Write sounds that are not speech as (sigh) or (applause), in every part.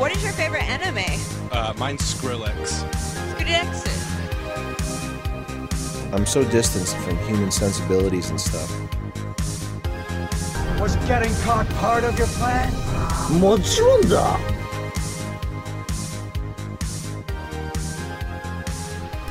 What is your favorite anime? Uh, mine's Skrillex. Skrillex. I'm so distanced from human sensibilities and stuff. Was getting caught part of your plan? もちろんだ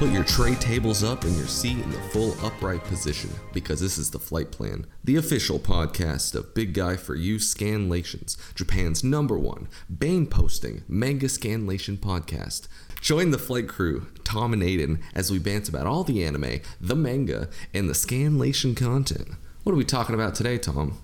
Put your tray tables up and your seat in the full upright position because this is the flight plan, the official podcast of Big Guy for You Scanlations, Japan's number one Bane posting manga scanlation podcast. Join the flight crew, Tom and Aidan, as we bant about all the anime, the manga, and the scanlation content. What are we talking about today, Tom?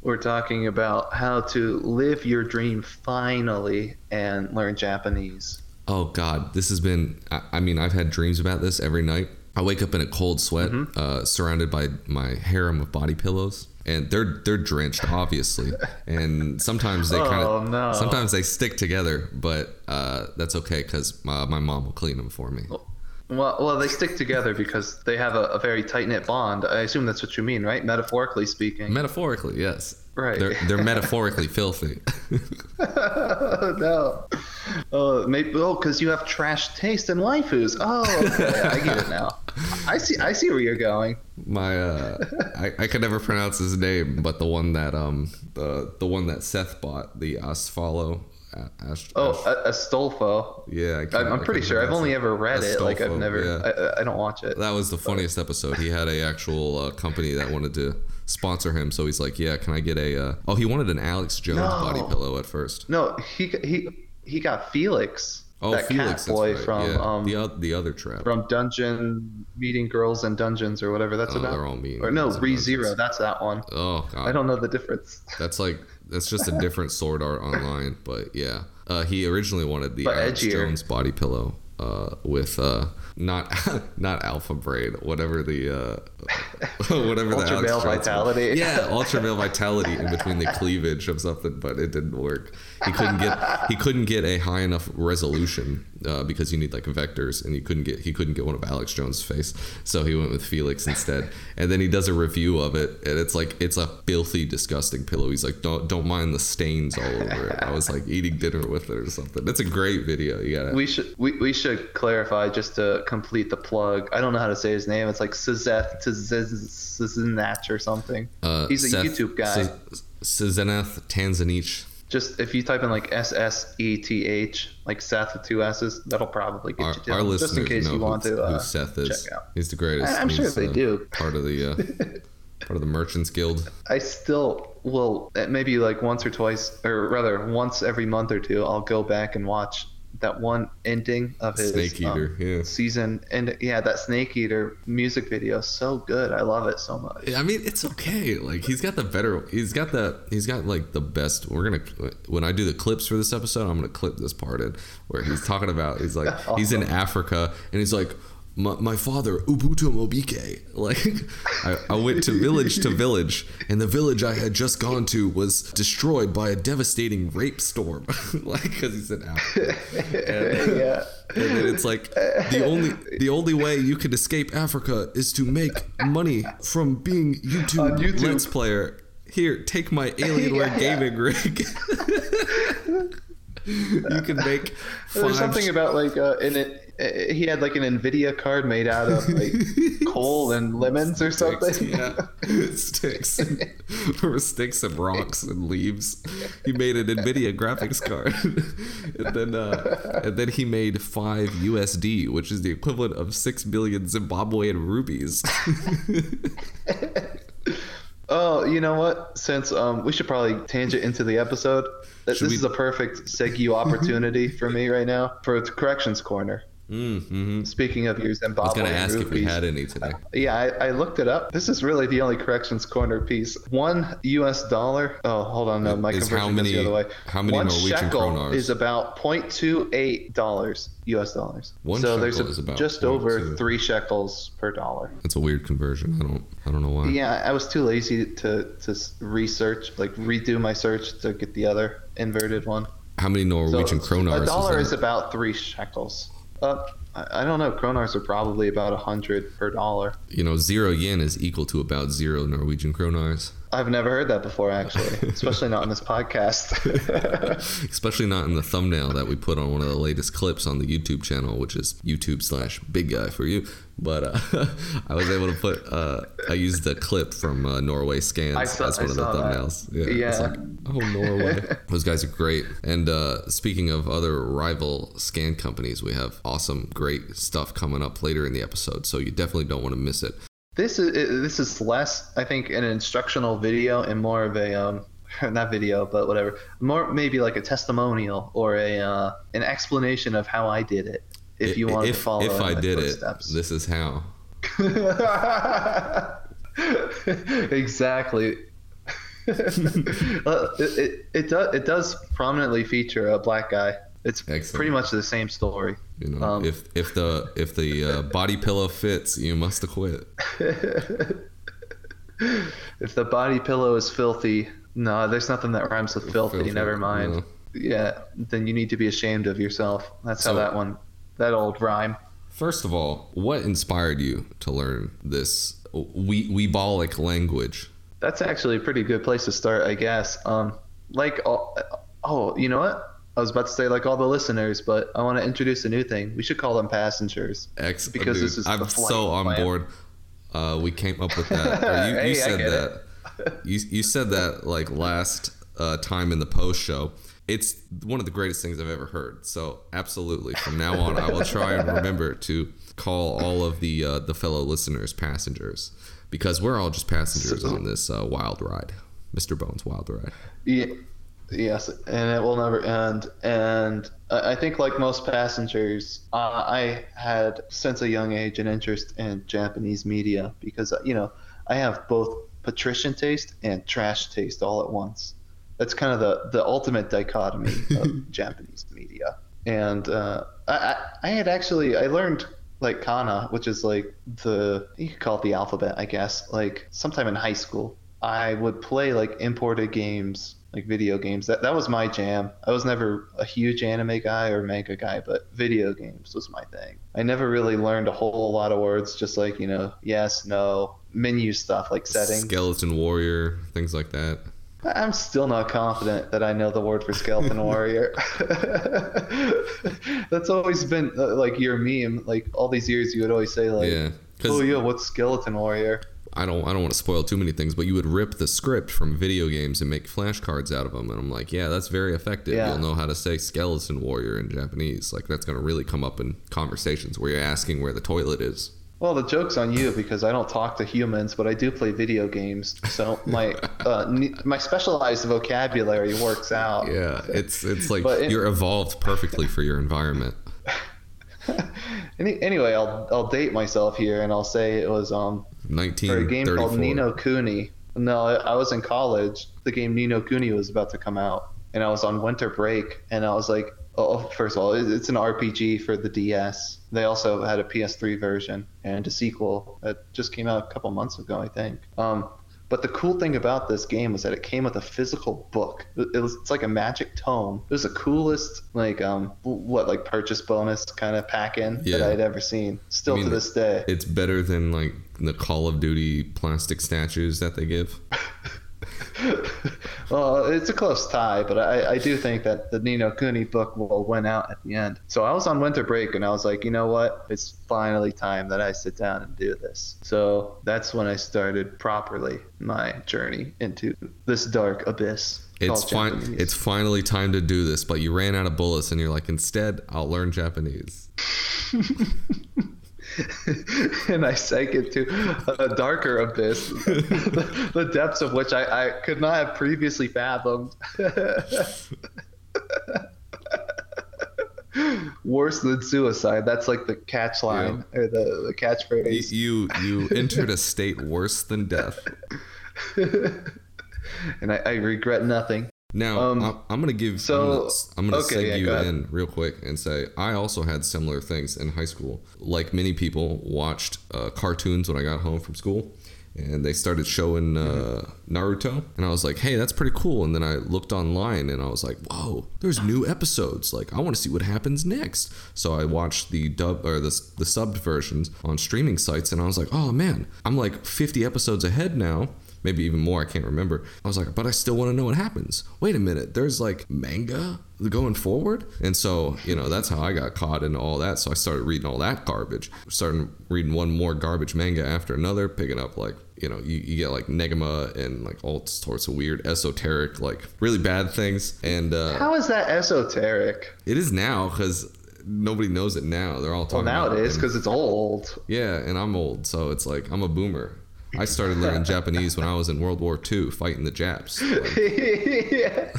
We're talking about how to live your dream finally and learn Japanese. Oh God, this has been. I, I mean, I've had dreams about this every night. I wake up in a cold sweat, uh, surrounded by my harem of body pillows, and they're they're drenched, obviously. and sometimes they kind (laughs) of, oh, no. sometimes they stick together, but uh, that's okay because my, my mom will clean them for me. Well, well, they stick together because they have a, a very tight knit bond. I assume that's what you mean, right? Metaphorically speaking. Metaphorically, yes. Right. They're they're metaphorically filthy. (laughs) (laughs) no. Oh, maybe. Oh, because you have trash taste in life. waifus. Oh, okay, I get it now. I see. I see where you're going. my uh, I, I can never pronounce his name, but the one that um the the one that Seth bought, the Asphalo. A- Ast- Oh, Ast- Astolfo. yeah. I I'm, I'm pretty sure. I've only ever read it. Like I've never. yeah. I, I- I don't watch it. That was the funniest episode. He had a actual uh, company that wanted to sponsor him, so he's like, "Yeah, can I get a?" Uh... Oh, he wanted an Alex Jones No. body pillow at first. No, he he he got Felix. Oh, that Felix, cat boy right. from yeah. um the the other trap. from Dungeon Meeting Girls and Dungeons or whatever that's Oh, about. they're all meeting Or no, Re Zero. That's that one. oh God, I don't know the difference. That's like that's just a different sword art online, but yeah. Uh, he originally wanted the But Alex edgier. Jones body pillow uh, with uh, not (laughs) not Alpha Brain, whatever the uh, (laughs) whatever the Ultra Alex male vitality. Yeah, ultra male vitality in between the cleavage of something, but it didn't work. He couldn't get he couldn't get a high enough resolution uh, because you need like vectors, and he couldn't get he couldn't get one of Alex Jones' face, so he went with Felix instead. And then he does a review of it, and it's like it's a filthy, disgusting pillow. He's like, don't don't mind the stains all over it. I was like eating dinner with it or something. It's a great video. You gotta. We should we, we should clarify just to complete the plug. I don't know how to say his name. It's like Sazeth Tzinach or something. uh, He's a Seth- YouTube guy. S- Szezeneth Tanzanich. just if you type in like S S E T H, like Seth with two S's, that'll probably get Our, you to our listeners just in case know you want who, to uh, who Seth is. check out. He's the greatest. I- I'm sure they uh, do. Part of the uh, (laughs) part of the Merchants Guild. I still will maybe like once or twice, or rather once every month or two, I'll go back and watch that one ending of his Snake Eater, um, yeah. season, and yeah, that Snake Eater music video, so good. I love it so much. I mean, it's okay. Like he's got the better. He's got the. He's got like the best. We're gonna when I do the clips for this episode, I'm gonna clip this part in where he's talking about. He's like (laughs) he's in Africa and he's like. My, my father Ubuto Mobike like I, I went to village to village and the village I had just gone to was destroyed by a devastating rape storm (laughs) like because he's (laughs) Africa and, yeah. and then it's like the only the only way you can escape Africa is to make money from being YouTube, On YouTube. Let's Player. Here, take my Alienware (laughs) Yeah, gaming rig. you can make There's something about like uh, in it. Uh, He had like an Nvidia card made out of like (laughs) coal and lemons or something. (laughs) sticks, yeah, sticks, or sticks and rocks and leaves. He made an Nvidia graphics card, (laughs) and then uh, and then he made five USD, which is the equivalent of six billion Zimbabwean rupees. Oh, you know what? Since um, we should probably tangent into the episode. This we- is a perfect segue opportunity for me right now for the corrections corner. Mm-hmm. Speaking of your I was gonna ask if we had any today. Yeah, I, I looked it up. This is really the only corrections corner piece. One U.S. dollar. Oh, hold on, no, my Is conversion how many- the other way. how many One Norwegian shekel kroners? is about 0.28 dollars U.S. dollars. One so there's a, is about just over 0.2. three shekels per dollar. That's a weird conversion. I don't. I don't know why. Yeah, I was too lazy to to research, like redo my search to get the other inverted one. How many Norwegian so kroners? A dollar is is about three shekels. Uh, I, don't know. Kronars are probably about a hundred per dollar. You know, zero yen is equal to about zero Norwegian kroners. I've never heard that before, actually, (laughs) especially not in this podcast. (laughs) Especially not in the thumbnail that we put on one of the latest clips on the YouTube channel, which is YouTube slash Big Guy for you. But uh, (laughs) I was able to put. Uh, I used the clip from uh, Norway Scans saw- as one I of the saw that. thumbnails. Yeah. it's Yeah. like, oh Norway. Those guys are great. And uh, speaking of other rival scan companies, we have awesome, great stuff coming up later in the episode. So you definitely don't want to miss it. This is this is less, I think, an instructional video and more of a um, (laughs) not video, but whatever, more maybe like a testimonial or a uh, an explanation of how I did it. If you want to follow, if I did footsteps. it, this is how. (laughs) exactly. (laughs) Uh, it, it, it does it does prominently feature a black guy. It's Excellent. pretty much the same story. You know, Um, if if the if the uh, body pillow fits, you must have quit. (laughs) If the body pillow is filthy, no, there's nothing that rhymes with filthy. Filthy, never mind. no. Yeah, then you need to be ashamed of yourself. That's So- how that one, that old rhyme. First of all, what inspired you to learn this we Weebolic language? That's actually a pretty good place to start, I guess. Um, like, all, oh, you know what? I was about to say like all the listeners, but I want to introduce a new thing. We should call them passengers. Because dude, this is I'm the flight so on plan. board. Uh, we came up with that. You, (laughs) Hey, you said that. You you said that like last uh, time in the post show. It's one of the greatest things I've ever heard. So absolutely, from now on, I will try and remember to call all of the uh, the fellow listeners passengers because we're all just passengers on this uh, wild ride, Mr. Bones Wild Ride. Yeah, yes, and it will never end. And I think, like most passengers, uh, I had since a young age an interest in Japanese media because uh, you know I have both patrician taste and trash taste all at once. That's kind of the the ultimate dichotomy of (laughs) Japanese media. And uh, I, I I had actually I learned like kana, which is like the you could call it the alphabet, I guess. Like sometime in high school, I would play like imported games, like video games. That that was my jam. I was never a huge anime guy or manga guy, but video games was my thing. I never really learned a whole lot of words, just like you know, yes, no, menu stuff like settings. Skeleton Warrior, things like that. I'm still not confident that I know the word for skeleton (laughs) warrior. (laughs) That's always been uh, like your meme. Like all these years, you would always say like, Yeah, "Oh yeah, what's skeleton warrior?" I don't I don't want to spoil too many things, but you would rip the script from video games and make flashcards out of them, and I'm like, yeah, that's very effective. Yeah. You'll know how to say skeleton warrior in Japanese. Like that's gonna really come up in conversations where you're asking where the toilet is. Well, the joke's on you because I don't talk to humans, but I do play video games. So my (laughs) uh, my specialized vocabulary works out. Yeah, it's it's like But you're evolved perfectly for your environment. (laughs) Any, anyway, I'll I'll date myself here and I'll say it was um for a game called Ni no Kuni. No, I was in college. The game Ni no Kuni was about to come out, and I was on winter break, and I was like, oh, first of all, it- it's an RPG for the DS. They also had a PS3 version and a sequel that just came out a couple months ago, I think. Um, but the cool thing about this game was that it came with a physical book. It was it's like a magic tome. It was the coolest like um what like purchase bonus kind of pack in that I'd ever seen. Still I mean, to this day. It's better than like the Call of Duty plastic statues that they give. (laughs) well, it's a close tie, but I, I do think that the Ni no Kuni book will win out at the end. So I was on winter break and I was like, you know what? It's finally time that I sit down and do this. So that's when I started properly my journey into this dark abyss. It's fine. It's finally time to do this, but you ran out of bullets, and you're like, instead, I'll learn Japanese. (laughs) (laughs) and I sank into a darker abyss, (laughs) the depths of which I, I could not have previously fathomed. (laughs) Worse than suicide. That's like the catch line or the, the catchphrase. You you entered a state worse than death. and I, I regret nothing. Now Um, I'm, I'm gonna give. so- I'm gonna, gonna okay, seg yeah, you ahead. in real quick and say I also had similar things in high school. Like many people, watched uh, cartoons when I got home from school, and they started showing uh, Naruto, and I was like, "Hey, that's pretty cool." And then I looked online, and I was like, "Whoa, there's new episodes! Like, I want to see what happens next." So I watched the dub or the the subbed versions on streaming sites, and I was like, "Oh man, I'm like 50 episodes ahead now." Maybe even more. I can't remember. I was like, but I still want to know what happens. Wait a minute, there's like manga going forward, and so you know that's how I got caught in all that. So I started reading all that garbage. Starting reading one more garbage manga after another, picking up like you know you, you get like Negima and like all sorts of weird esoteric like really bad things and uh How is that esoteric? it is now because nobody knows it now they're all Well, talking now about it is because it's old. yeah and i'm old so it's like i'm a boomer i started learning (laughs) japanese when i was in world war ii fighting the japs Like, (laughs) yeah.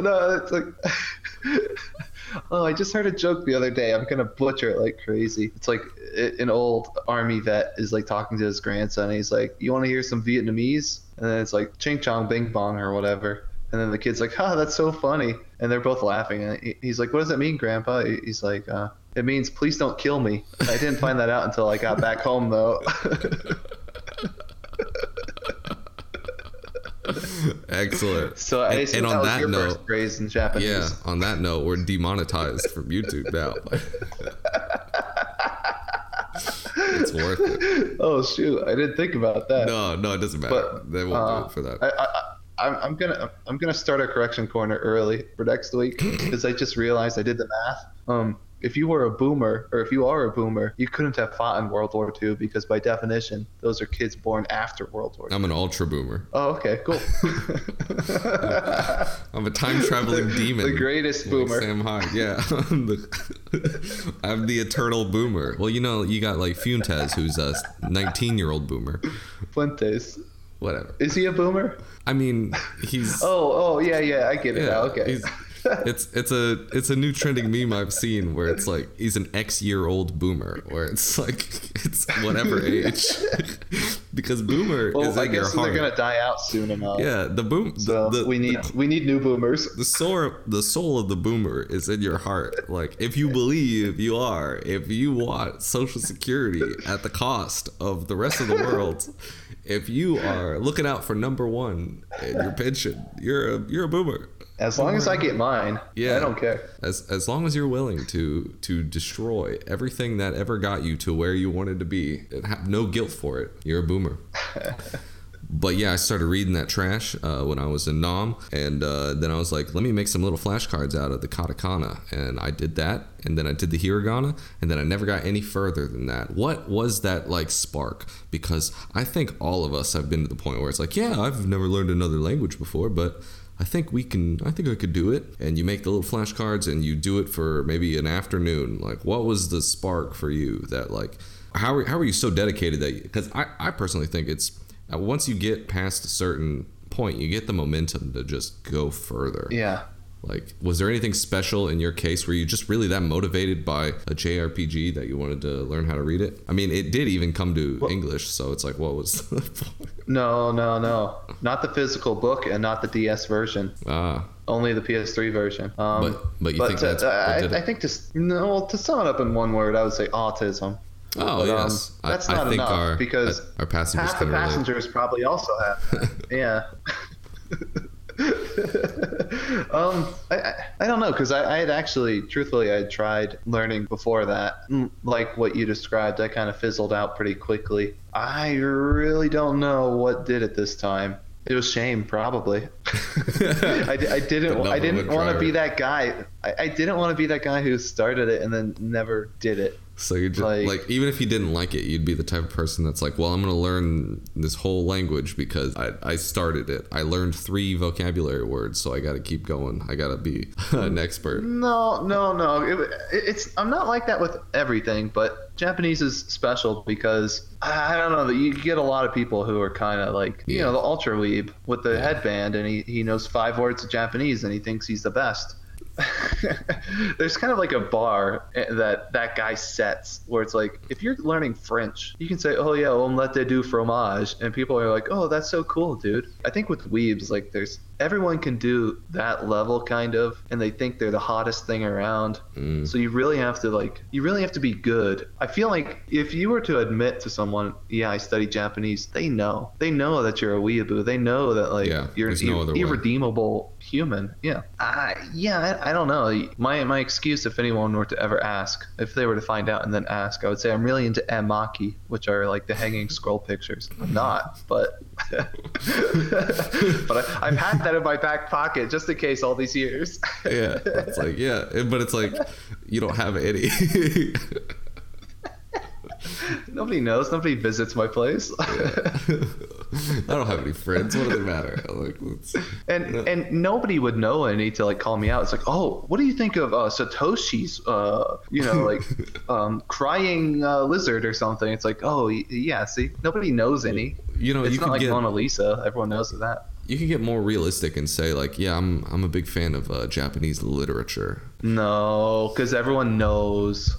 No, it's like. (laughs) oh, I just heard a joke the other day. I'm gonna butcher it like crazy. It's like an old army vet is like talking to his grandson. And he's like, "You want to hear some Vietnamese?" And then it's like "Ching Chong Bing Bong" or whatever. And then the kid's like, "Ha, that's so funny!" And they're both laughing. And he's like, "What does that mean, Grandpa?" He's like, uh, "It means please don't kill me." I didn't find that out until I got back home, though. Excellent so I and, and that on was that note first phrase in Japanese. yeah on that note we're demonetized from youtube now (laughs) it's worth it Oh shoot! I didn't think about that. no no it doesn't matter But, they won't uh, do it for that I, I, I'm, I'm gonna I'm gonna start a correction corner early for next week because I just realized I did the math. Um, if you were a boomer or if you are a boomer, you couldn't have fought in World War II because by definition, those are kids born after World War. II. i'm an ultra boomer Oh, okay, cool. (laughs) I'm a time traveling demon. the greatest Like boomer. Sam Hyde. Yeah. I'm (laughs) the, I'm the eternal boomer. Well, you know, you got like Fuentes, who's a 19 year old boomer. Fuentes. Whatever. Is he a boomer? I mean, he's. Oh, oh, yeah, yeah, I get it yeah, now. Okay. he's- it's it's a it's a new trending meme I've seen where it's like he's an X year old boomer where it's like (laughs) it's whatever age (laughs) because boomer well, is I in your guess heart. they're gonna die out soon enough. yeah, the boom. So the, we need we need new boomers. the soul the soul of the boomer is in your heart like if you believe you are if you want social security at the cost of the rest of the world if you are looking out for number one in your pension you're a you're a boomer As long as I get mine, Yeah. I don't care. as as long as you're willing to to destroy everything that ever got you to where you wanted to be and have no guilt for it you're a boomer (laughs) but yeah, I started reading that trash uh, when I was in Nam, and uh, then I was like, let me make some little flashcards out of the katakana, and I did that, and then I did the hiragana, and then I never got any further than that. What was that like spark? Because I think all of us have been to the point where it's like, yeah, I've never learned another language before, but I think we can. I think I could do it. And you make the little flashcards, and you do it for maybe an afternoon. Like, what was the spark for you that like? How are, how are you so dedicated that? Because I I personally think it's uh, once you get past a certain point, you get the momentum to just go further. Yeah. Like, was there anything special in your case where you just really that motivated by a JRPG that you wanted to learn how to read it? I mean, it did even come to English, so it's like, what was (laughs) the point? No, no, no. Not the physical book and not the DS version. Ah, Only the PS3 version. Um, But- but you think to- that's I? I think just no. To sum it up in one word, I would say autism. oh But, um, yes. I- that's I, not think enough our because our passengers half the can relate. probably also have. (laughs) yeah. (laughs) (laughs) um, I, I, I don't know because I, I had actually, truthfully, I had tried learning before that. Mm, Like what you described, I kind of fizzled out pretty quickly. I really don't know what did it this time. It was shame, probably. (laughs) I, I didn't. (laughs) I didn't want to be that guy. I, I didn't want to be that guy who started it and then never did it. So you just like, Like- even if you didn't like it, you'd be the type of person that's like, well, I'm gonna learn this whole language because I, I started it. I learned three vocabulary words, so I got to keep going. I got to be (laughs) an expert. No, no, no. It, it's I'm not like that with everything, but Japanese is special because I don't know that you get a lot of people who are kind of like you know the ultra weeb with the headband, and he he knows five words of Japanese and he thinks he's the best. (laughs) There's kind of like a bar eh, that that guy sets where it's like if you're learning French, you can say, "Oh yeah, omelette du fromage," and people are like, "Oh, that's so cool, dude." I think with weebs, like there's everyone can do that level kind of, and they think they're the hottest thing around. Mm. So you really have to like you really have to be good. I feel like if you were to admit to someone, "Yeah, I study Japanese," they know. They know that you're a weeaboo. They know that like Yeah, you're there's an no ir- way. irredeemable human. Yeah. Uh, yeah, I, I don't know. My my excuse, if anyone were to ever ask, if they were to find out and then ask, I would say I'm really into emaki, which are like the hanging scroll pictures. I'm not, but (laughs) but I, I've had that in my back pocket just in case all these years. yeah, it's like yeah, but it's like you don't have any. (laughs) (laughs) Nobody knows. Nobody visits my place. (laughs) I don't have any friends. What does it matter? (laughs) Like, and and nobody would know any to like call me out. It's like, oh, what do you think of uh, Satoshi's, uh, you know, like um, crying uh, lizard or something? It's like, oh, yeah. See, nobody knows any. you know, It's you not like get Mona Lisa. Everyone knows that. you can get more realistic and say like, yeah, I'm I'm a big fan of uh, Japanese literature. No, because everyone knows.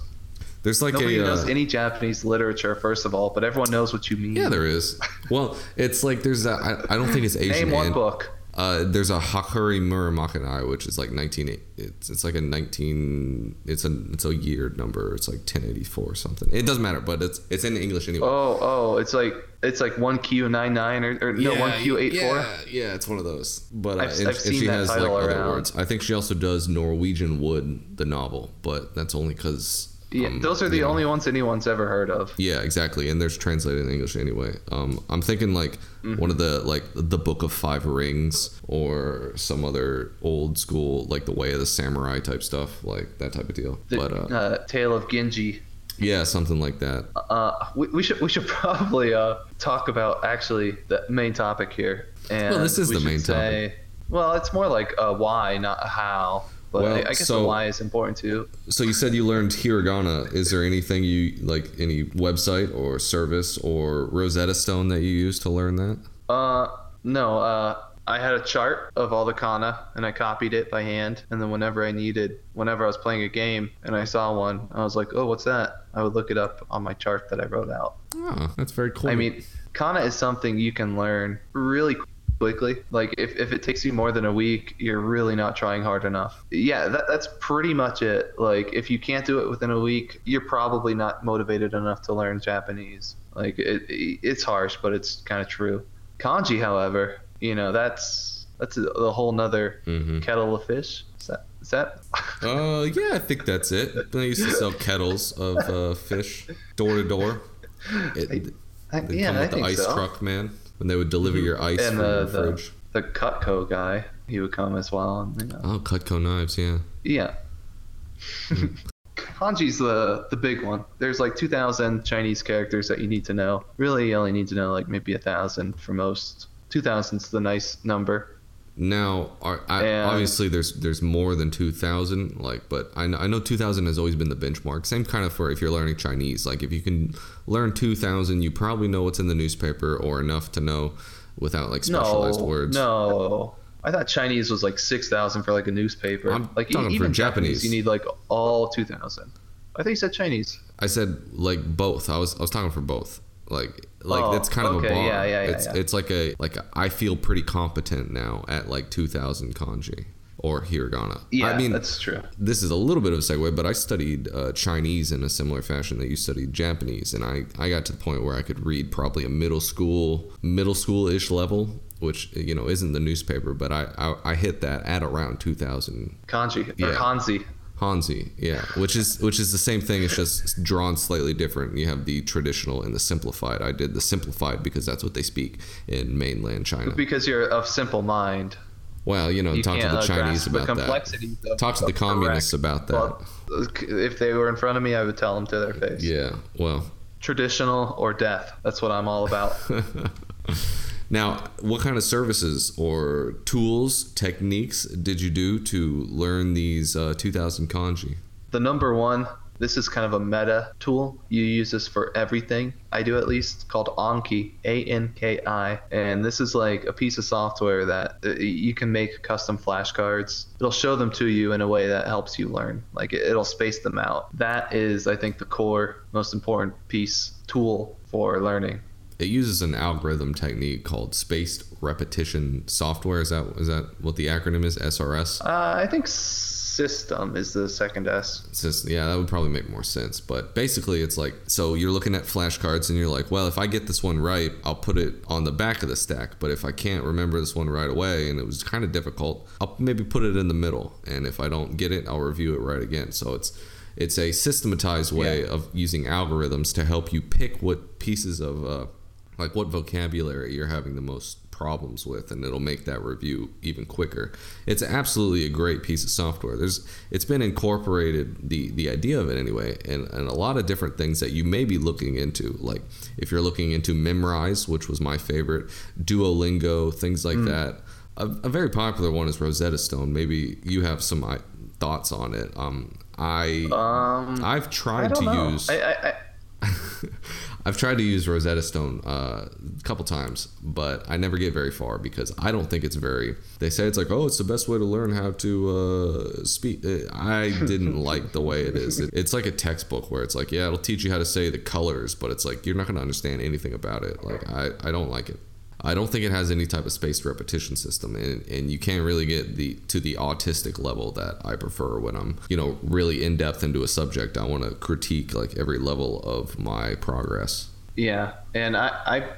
There's like Nobody a knows uh, any Japanese literature, first of all, but everyone knows what you mean. yeah, there is. Well, it's like there's a, I, I don't think it's Asian. Name one and- book. Uh, there's a Hakuri Muramakanai, which is like 19. It's it's like a 19. It's a it's a year number. It's like 1084 or something. It doesn't matter, but it's it's in English anyway. Oh, oh, it's like it's like one Q nine nine or, or no one Q eight four. Yeah, yeah, it's one of those. But uh, I've- and, I've and she has like title other words. I think she also does Norwegian Wood, the novel, but that's only because. Yeah, those are the only ones anyone's ever heard of. Yeah, exactly, and there's translated in English anyway. Um, I'm thinking like Mm-hmm. one of the like the Book of Five Rings or some other old school like the Way of the Samurai type stuff, like that type of deal. The but uh, uh, Tale of Genji. yeah, something like that. Uh, we, we should we should (laughs) probably uh, talk about actually the main topic here. And Well, this is the main say- Well, it's more like a why, not a how. But Well, I, I guess so- the why is important too. So you said you learned hiragana. Is there anything you like, any website or service or Rosetta Stone that you use to learn that? Uh, no. Uh, I had a chart of all the kana, and I copied it by hand. And then whenever I needed, whenever I was playing a game and I saw one, I was like, "Oh, what's that?" I would look it up on my chart that I wrote out. Oh, that's very cool. I mean, kana is something you can learn really quickly. Like if, if it takes you more than a week, you're really not trying hard enough. Yeah, that, that's pretty much it. Like if you can't do it within a week, you're probably not motivated enough to learn Japanese. Like it, it's harsh, but it's kind of true. Kanji, however, you know that's that's a, a whole nother Mhm. kettle of fish. Is that? Is that? (laughs) Uh, yeah, I think that's it. They used to sell kettles of uh, fish door to door. It- I, They'd yeah, come I with the think ice so. Mm-hmm. truck, man. When they would deliver mhm. your ice And from the, the fridge. the Cutco guy, he would come as well. And, you know. Oh, Cutco knives, yeah. Yeah. Hmm. Kanji's the the big one. There's like 2,000 Chinese characters that you need to know. Really, you only need to know like maybe a thousand for most. 2,000's the nice number. Now, are, I, obviously, there's there's more than two thousand. Like, but I know, I know two thousand has always been the benchmark. Same kind of for if you're learning Chinese. Like, if you can learn two thousand, you probably know what's in the newspaper or enough to know without like specialized no, words. no. I thought Chinese was like 6,000 for like a newspaper. I'm like e- talking for even Japanese. you need like all 2,000. I think you said Chinese. I said like both. I was I was talking for both. Like like Oh, that's kind of a bar. yeah, yeah, yeah, it's yeah. it's like a like I feel pretty competent now at like two thousand kanji or hiragana. Yeah, I mean that's true. this is a little bit of a segue, but I studied uh, Chinese in a similar fashion that you studied Japanese, and I, I got to the point where I could read probably a middle school middle school ish level, which you know isn't the newspaper, but I I, I hit that at around two thousand Kanji or Yeah. Hanzi. Yeah, which is which is the same thing. It's just drawn slightly different. You have the traditional and the simplified. I did the simplified because that's what they speak in mainland China. Because you're of simple mind. Well, you know, You talk to the Chinese grasp the about that. of Talk to the communists correct. about that. Well, if they were in front of me, I would tell them to their face. Yeah, well, Traditional or death. That's what I'm all about. (laughs) Now, what kind of services or tools, techniques did you do to learn these uh, 2000 kanji? the number one, this is kind of a meta tool. You use this for everything. I do at least called Anki, A N K I, and this is like a piece of software that uh, you can make custom flashcards. It'll show them to you in a way that helps you learn. Like it'll space them out. That is, I think, the core, most important piece tool for learning. It uses an algorithm technique called spaced repetition software. Is that is that what the acronym is? SRS. Uh, I think system is the second S. Just yeah, that would probably make more sense. But basically, it's like so you're looking at flashcards and you're like, well, if I get this one right, I'll put it on the back of the stack. But if I can't remember this one right away and it was kind of difficult, I'll maybe put it in the middle. And if I don't get it, I'll review it right again. So it's it's a systematized way Yeah. of using algorithms to help you pick what pieces of uh, like what vocabulary you're having the most problems with and it'll make that review even quicker. It's absolutely a great piece of software. There's it's been incorporated the the idea of it anyway and, and a lot of different things that you may be looking into. Like if you're looking into memrise which was my favorite duolingo things like that. A, a very popular one is rosetta stone. Maybe you have some uh, thoughts on it. Um i Um, i've tried to know. use I, I, I, (laughs) (laughs) I've tried to use Rosetta Stone uh, a couple times, but I never get very far because I don't think it's very. They say it's like, oh, it's the best way to learn how to uh, speak. Uh, I didn't (laughs) like the way it is. It, it's like a textbook where it's like, yeah, it'll teach you how to say the colors, but it's like you're not going to understand anything about it. Like I, I don't like it. I don't think it has any type of spaced repetition system, and, and you can't really get the to the autistic level that I prefer when I'm, you know, really in depth into a subject. I want to critique like every level of my progress. Yeah, and I,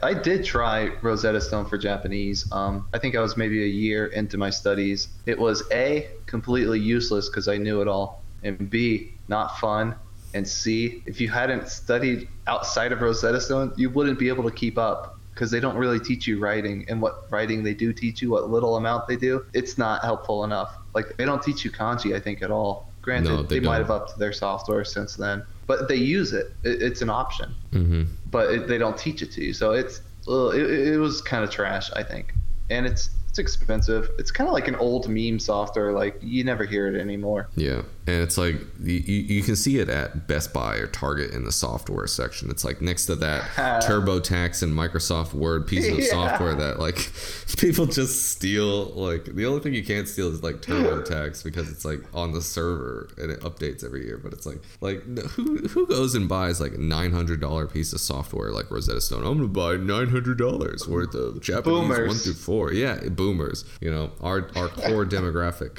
I I did try Rosetta Stone for Japanese. Um, I think I was maybe a year into my studies. It was a completely useless because I knew it all, and b not fun, and c if you hadn't studied outside of Rosetta Stone, you wouldn't be able to keep up because they don't really teach you writing, and what writing they do teach you, what little amount they do, it's not helpful enough. Like they don't teach you kanji, I think, at all. Granted, No, they they, might have upped their software since then, but they use it. it it's an option Mm-hmm. but it, they don't teach it to you. So it's it, it was kind of trash, I think, and it's it's expensive. It's kind of like an old meme software. Like you never hear it anymore. Yeah, and it's like you, you can see it at Best Buy or Target in the software section. It's like next to that (laughs) TurboTax and Microsoft Word piece of (laughs) Yeah. software that like (laughs) people just steal. Like the only thing you can't steal is like TurboTax because it's like on the server and it updates every year. But it's like like who who goes and buys like a nine hundred dollar piece of software like Rosetta Stone? I'm gonna buy nine hundred dollars worth of Japanese one through four. Yeah, boomers. You know our our core demographic.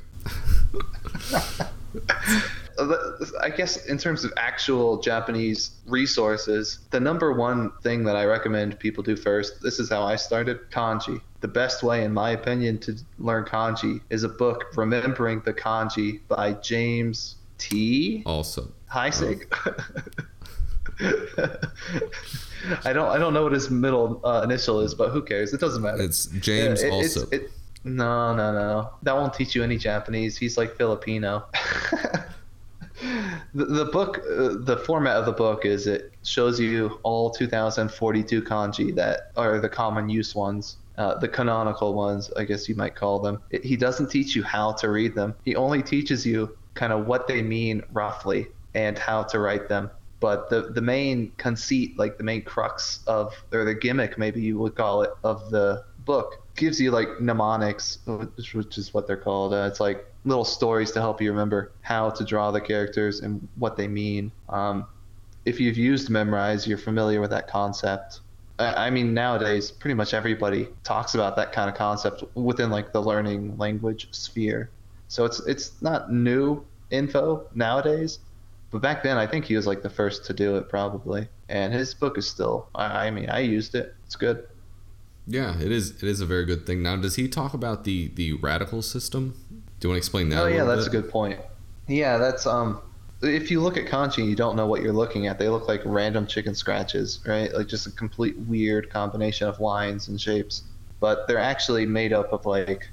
I guess in terms of actual Japanese resources, the number one thing that I recommend people do first, this is how I started kanji. The best way, in my opinion, to learn kanji is a book, Remembering the Kanji by James T. Also, Heisig. (laughs) I don't I don't know what his middle uh, initial is, but who cares? It doesn't matter. It's James Yeah, it- it's- also. it- no, no, no. That won't teach you any Japanese. He's like Filipino. (laughs) the, the book, uh, the format of the book is it shows you all 2042 kanji that are the common use ones. Uh, the canonical ones, I guess you might call them. It, he doesn't teach you how to read them. He only teaches you kind of what they mean roughly and how to write them. But the the main conceit, like the main crux of, or the gimmick, maybe you would call it, of the book gives you like mnemonics, which, is what they're called. Uh, it's like little stories to help you remember how to draw the characters and what they mean. Um, if you've used Memrise, you're familiar with that concept. I I mean, nowadays, pretty much everybody talks about that kind of concept within like the learning language sphere. So it's it's not new info nowadays, but back then I think he was like the first to do it probably. And his book is still. I, I mean, I used it. It's good. Yeah, it is. It is a very good thing. Now, does he talk about the the radical system? Do you want to explain that? Oh yeah, that's a good point. Yeah, that's um. If you look at kanji you don't know what you're looking at, they look like random chicken scratches, right? Like just a complete weird combination of lines and shapes. But they're actually made up of like,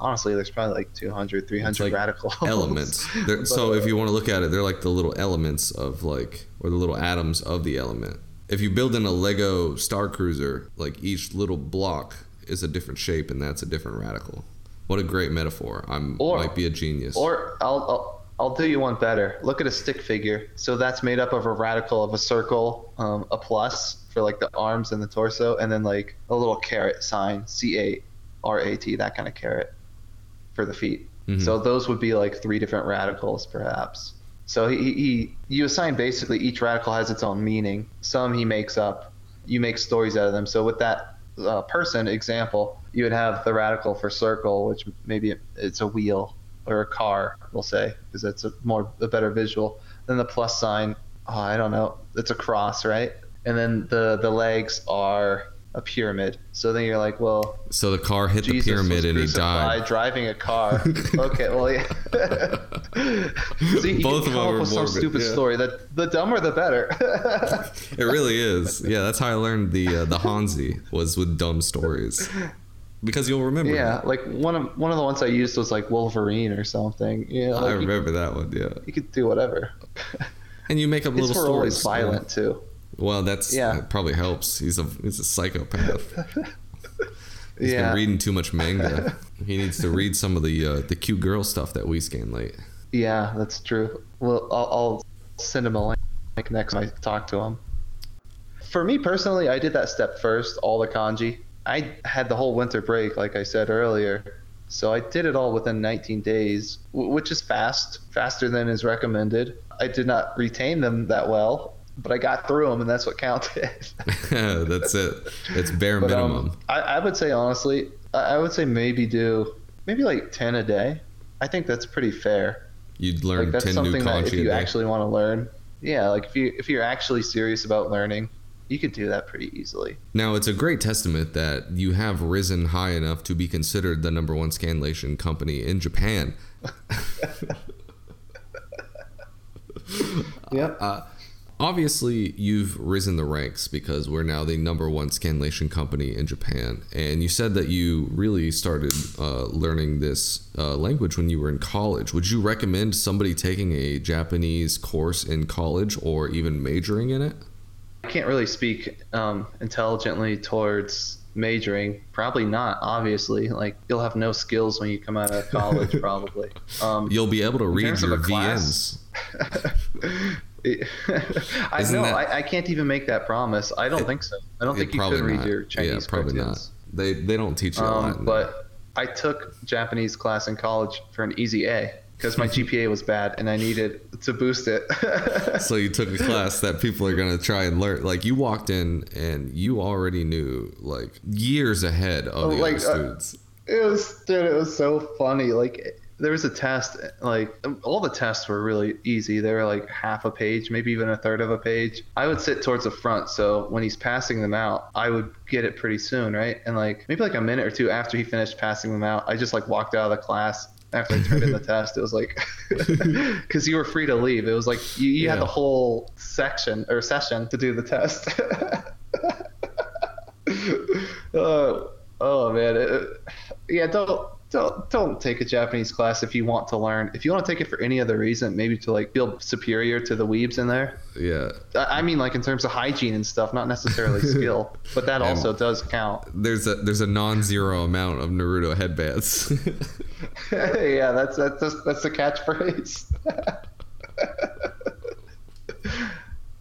honestly, there's probably like 200, 300 like radical (laughs) elements. They're, (laughs) so if you want to look at it, they're like the little elements of like, or the little atoms of the element. If you build in a Lego Star Cruiser, like each little block is a different shape, and that's a different radical. What a great metaphor! I'm Or- might be a genius. Or I'll, I'll I'll do you one better. Look at a stick figure. So that's made up of a radical of a circle, um, a plus for like the arms and the torso, and then like a little carrot sign, C A R A T, that kind of caret for the feet. Mhm. So those would be like three different radicals, perhaps. So he, he you assign basically each radical has its own meaning. Some he makes up. You make stories out of them. So with that uh, person example, you would have the radical for circle, which maybe it's a wheel, or a car, we'll say, because that's a more a better visual. Then the plus sign, oh, I don't know, it's a cross, right? And then the the legs are a pyramid. So then you're like, well, So the car hit Jesus the pyramid and he died. driving a car. (laughs) okay, well, yeah. (laughs) You Both of them are some stupid yeah. story. That the dumber the better. (laughs) It really is. Yeah, that's how I learned the uh, the Hanzi was with dumb stories. Because you'll remember. yeah, that. like one of one of the ones I used was like Wolverine or something. Yeah, like I remember that one. Yeah, You, could do whatever. and you make up little always stories. yeah. violent too. Well, that's Yeah. that probably helps. He's a he's a psychopath. (laughs) He's yeah, been reading too much manga. (laughs) he needs to read some of the uh, the cute girl stuff that we scan late. yeah, that's true. Well, I'll, I'll send him a link next time I talk to him. For me personally, I did that step first, all the kanji. I had the whole winter break, like I said earlier, so I did it all within 19 days, which is fast, faster than is recommended. I did not retain them that well, but I got through them, and that's what counted. (laughs) that's it. It's bare (laughs) But minimum. um, I, I would say honestly, I, I would say maybe do maybe like ten a day. I think that's pretty fair. You'd learn Like that's ten new something that if you actually want to learn, yeah, like if you if you're actually serious about learning, you could do that pretty easily. Now, it's a great testament that you have risen high enough to be considered the number one scanlation company in Japan. (laughs) Yep. Uh, obviously, you've risen the ranks because we're now the number one scanlation company in Japan. And you said that you really started uh, learning this uh, language when you were in college. Would you recommend somebody taking a Japanese course in college or even majoring in it? I can't really speak um, intelligently towards majoring. Probably not. Obviously, like you'll have no skills when you come out of college. (laughs) probably. Um, You'll be able to read your VNs. (laughs) (laughs) I Isn't know. that- I, I can't even make that promise. I don't think so. I don't think you could read your Chinese yeah, probably cartoons. not. They they don't teach you a lot. Um, but I took Japanese class in college for an easy A because my (laughs) GPA was bad and I needed to boost it. (laughs) so you took a class that people are gonna try and learn. Like you walked in and you already knew like years ahead of the Like, other uh, students. it was, dude, it was so funny. Like there was a test, like all the tests were really easy. They were like half a page, maybe even a third of a page. I would sit towards the front, so when he's passing them out, I would get it pretty soon, right? And like maybe like a minute or two after he finished passing them out, I just like walked out of the class after I turned in the (laughs) test. It was like (laughs) because you were free to leave. It was like you, you had the whole section or session to do the test. oh, (laughs) oh man, It- yeah. Don't don't don't take a Japanese class if you want to learn. If you want to take it for any other reason, maybe to like feel superior to the weebs in there. Yeah. I mean, like in terms of hygiene and stuff, not necessarily (laughs) skill, but that also does count. There's a there's a non-zero amount of Naruto headbands. (laughs) (laughs) yeah, that's that's that's, that's the catchphrase.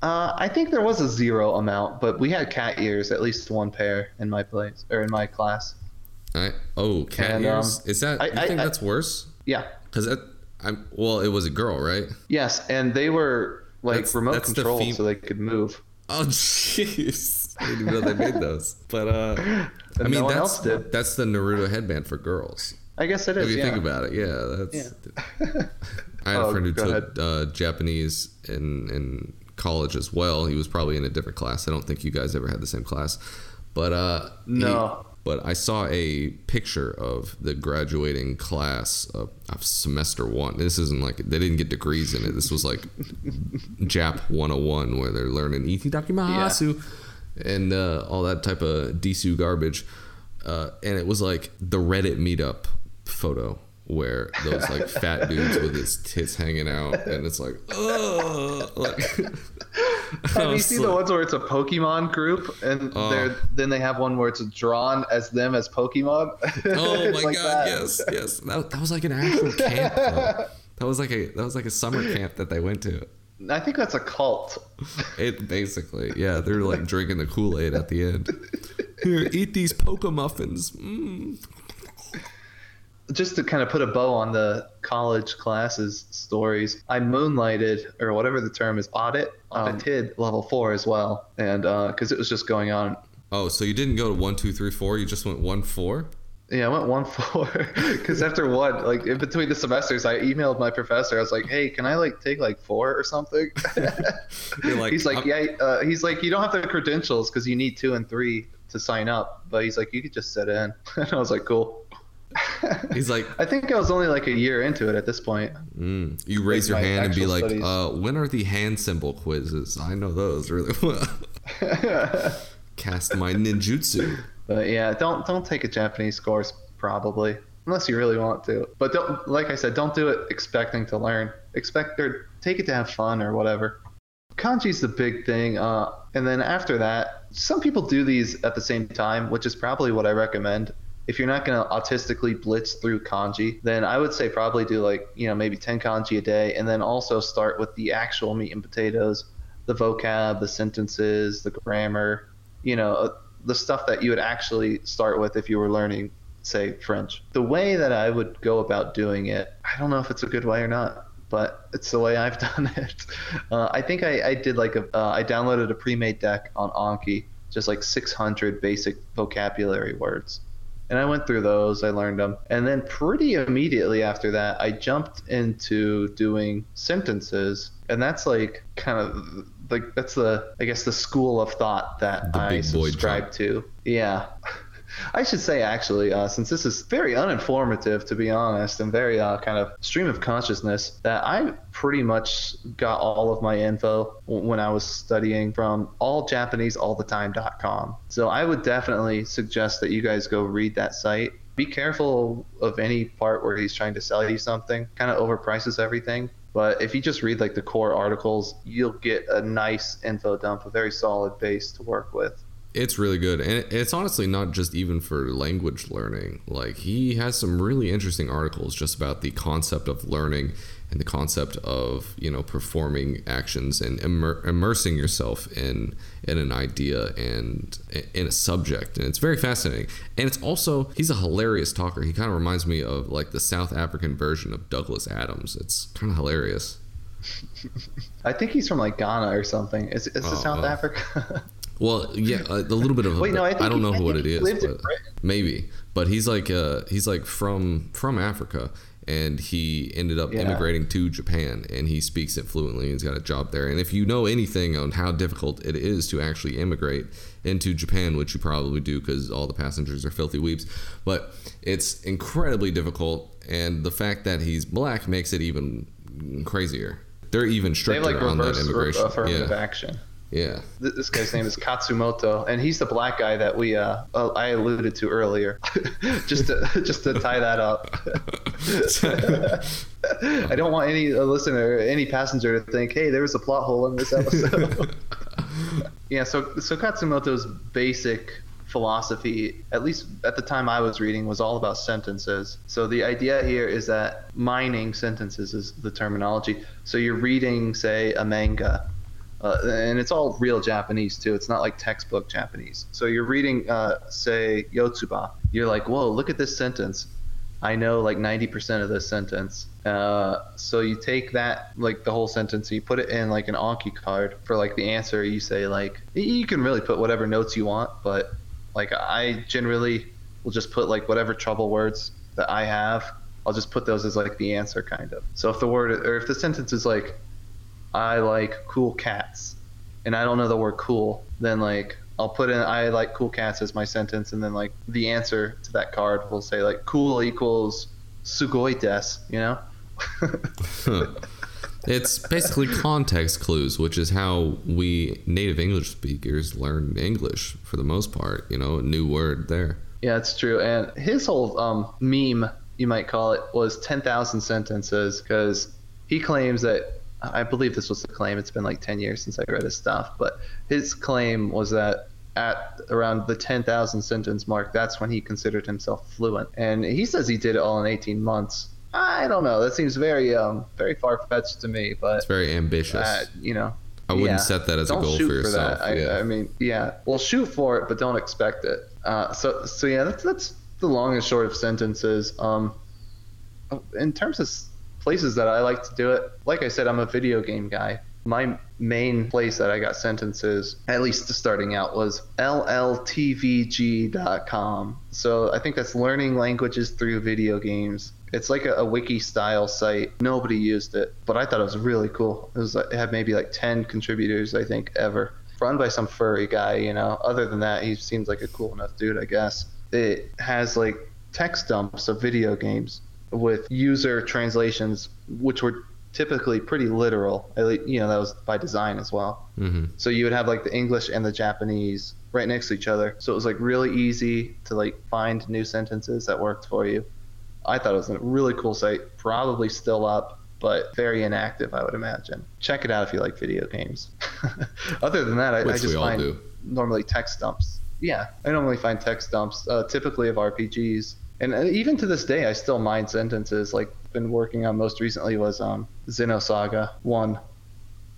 uh, I think there was a zero amount, but we had cat ears, at least one pair in my place or in my class. I, oh, cat And, um. Is that I- you I- think that's worse? Yeah. Because I'm well, it was a girl, right? Yes, and they were like That's- remote that's the control, fem- so they could move. Oh (laughs) jeez, I didn't even know they made those. But uh, (laughs) I mean no that's that's the Naruto headband for girls. I guess it If you yeah. think about it, yeah, that's. (laughs) I had a Oh, friend who took uh, Japanese in in college as well. He was probably in a different class. I don't think you guys ever had the same class, but uh, No. But I saw a picture of the graduating class of, of semester one. This isn't like they didn't get degrees in it. This was like (laughs) Jap 101 where they're learning itadakimasu and uh, all that type of disu garbage. Uh, and it was like the Reddit meetup photo where those like fat dudes with his tits hanging out, and it's like, oh, like, (laughs) Have you seen the ones where it's a Pokemon group and Oh. they're then they have one where it's drawn as them as Pokemon? (laughs) Oh my like god, that. yes, yes. That, that was like an actual camp. Though. (laughs) That was like a that was like a summer camp that they went to. I think that's a cult. It basically, yeah, they're like drinking the Kool Aid at the end. Here, eat these Poke muffins. Mm. Just to kind of put a bow on the college classes stories, I moonlighted or whatever the term is, audit, audited level four as well, and because it was just going on. Oh, so you didn't go to one, two, three, four. You just went one, four. Yeah, I went one (laughs) four because after one, like in between the semesters, I emailed my professor. I was like, "Hey, can I like take like four or something?" (laughs) Like, he's like, I'm- "Yeah." Uh, he's like, "You don't have the credentials because you need two and three to sign up." But he's like, "You could just sit in." (laughs) And I was like, "Cool." (laughs) He's like, I think I was only like a year into it at this point. mm. you raise your hand and be like, uh, when are the hand symbol quizzes? I know those really well. (laughs) Cast my ninjutsu. But yeah, don't don't take a Japanese course probably unless you really want to. But don't like I said, don't do it expecting to learn. Expect or take it to have fun or whatever. Kanji's the big thing, uh, and then after that, some people do these at the same time, which is probably what I recommend. If you're not gonna autistically blitz through kanji, then I would say probably do like you know maybe 10 kanji a day, and then also start with the actual meat and potatoes, the vocab, the sentences, the grammar, you know, uh, the stuff that you would actually start with if you were learning, say, French. The way that I would go about doing it, I don't know if it's a good way or not, but it's the way I've (laughs) done it. Uh, I think I, I did like a, uh, I downloaded a pre-made deck on Anki, just like 600 basic vocabulary words. And I went through those, I learned them. And then pretty immediately after that, I jumped into doing sentences. And that's like kind of like, that's the, I guess, the school of thought that The I subscribe jump. to. Yeah. I should say, actually, uh, since this is very uninformative, to be honest, and very uh, kind of stream of consciousness, that I pretty much got all of my info when I was studying from alljapaneseallthetime.com. So I would definitely suggest that you guys go read that site. Be careful of any part where he's trying to sell you something, kind of overprices everything. But if you just read like the core articles, you'll get a nice info dump, a very solid base to work with. It's really good. And it's honestly not just even for language learning. Like, he has some really interesting articles just about the concept of learning and the concept of, you know, performing actions and immer- immersing yourself in in an idea and in a subject. And it's very fascinating. And it's also, he's a hilarious talker. He kind of reminds me of like the South African version of Douglas Adams. It's kind of hilarious. (laughs) I think he's from like Ghana or something. Is, is it Oh, South oh. Africa? (laughs) Well, yeah, a, a little bit of. Wait, no, I think don't he- know I what it is, but maybe. But he's like, uh, he's like from from Africa, and he ended up Yeah. immigrating to Japan, and he speaks it fluently. and He's got a job there. And if you know anything on how difficult it is to actually immigrate into Japan, which you probably do because all the passengers are filthy weeps, but it's incredibly difficult. And the fact that he's black makes it even crazier. They're even they stricter like on that immigration. affirmative yeah, action. Yeah. This guy's name is Khatzumoto, and he's the black guy that we uh, uh, I alluded to earlier. (laughs) just to (laughs) just to tie that up. (laughs) I don't want any uh, listener, any passenger to think, "Hey, there was a plot hole in this episode." yeah, so so Khatzumoto's basic philosophy, at least at the time I was reading, was all about sentences. So the idea here is that mining sentences is the terminology. So you're reading, say, a manga, uh, and it's all real Japanese too. It's not like textbook Japanese. So you're reading, uh, say, Yotsuba. You're like, whoa, look at this sentence. I know like 90% of this sentence. Uh, so you take that, like the whole sentence, you put it in like an Anki card for like the answer. You say like, you can really put whatever notes you want, but like I generally will just put like whatever trouble words that I have. I'll just put those as like the answer kind of. So if the word or if the sentence is like, I like cool cats, and I don't know the word cool, then like I'll put in I like cool cats as my sentence, and then like the answer to that card will say like cool equals sugoi des, you know? It's basically context clues, which is how we native English speakers learn English for the most part. You know, a new word there. Yeah, it's true. And his whole um, meme, you might call it, was 10,000 sentences because he claims that, I believe this was the claim, it's been like 10 years since I read his stuff, but his claim was that at around the 10,000 sentence mark, that's when he considered himself fluent. And he says he did it all in 18 months. I don't know. That seems very, um, very far fetched to me, but It's very ambitious. uh, you know. I wouldn't yeah. set that as a Don't goal shoot for yourself. that. I, yeah. I mean, yeah. Well, shoot for it, but don't expect it. Uh, so, so yeah, that's that's the long and short of sentences. Um, in terms of places that I like to do it, like I said, I'm a video game guy, my main place that I got sentences, at least starting out, was lltvg.com. So I think that's learning languages through video games. It's like a, a wiki style site. Nobody used it, but I thought it was really cool. It was it had maybe like 10 contributors, I think, ever. Run by some furry guy, you know. Other than that, he seems like a cool enough dude, I guess. It has like text dumps of video games with user translations, which were typically pretty literal. At least, you know, that was by design as well. Mm-hmm. So you would have like the English and the Japanese right next to each other. So it was like really easy to like find new sentences that worked for you. I thought it was a really cool site, probably still up, but very inactive, I would imagine. Check it out if you like video games. (laughs) Other than that, I, I just find normally text dumps. Yeah, I normally find text dumps, uh, typically of RPGs. And uh, even to this day, I still mine sentences. Like, been working on most recently was um, Xenosaga 1.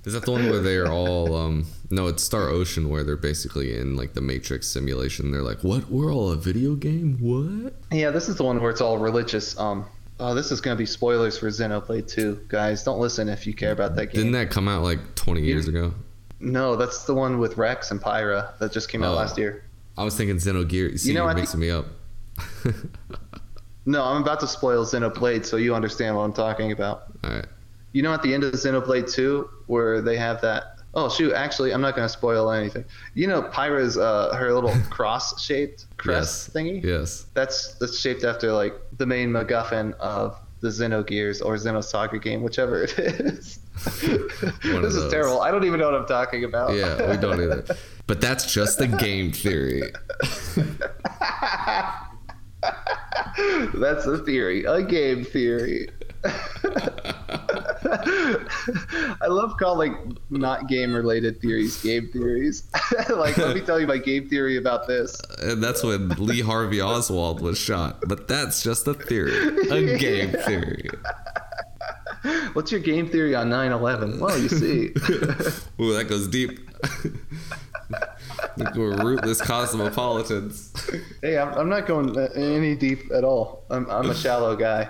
Is that the one where they're all um no, it's Star Ocean where they're basically in like the Matrix simulation. They're like, "What? We're all a video game? What?" Yeah, this is the one where it's all religious. Um, oh, this is going to be spoilers for Xenoblade 2. Guys, don't listen if you care about that game. Didn't that come out like 20 years ago? No, that's the one with Rex and Pyra that just came out Oh. last year. I was thinking Xenogear. See, you know, are I think- mixing me up. (laughs) No, I'm about to spoil Xenoblade so you understand what I'm talking about. All right. You know at the end of Xenoblade 2 where they have that Oh shoot, actually I'm not going to spoil anything. You know Pyra's uh her little (laughs) cross shaped crest Yes. thingy? Yes. That's that's shaped after like the main MacGuffin of the Xenogears or Xenosaga game, whichever it is. (laughs) This is terrible. I don't even know what I'm talking about. Yeah, we don't either. But that's just the game theory. (laughs) That's a theory, a game theory. (laughs) I love calling not game related theories game theories. (laughs) like, let me tell you my game theory about this. Uh, and that's when Lee Harvey Oswald was shot. But that's just a theory, a game theory. What's your game theory on 9 11? Well, you see. Ooh, that goes deep. We're rootless cosmopolitans. hey, I'm, I'm not going uh, any deep at all. I'm, I'm a shallow guy.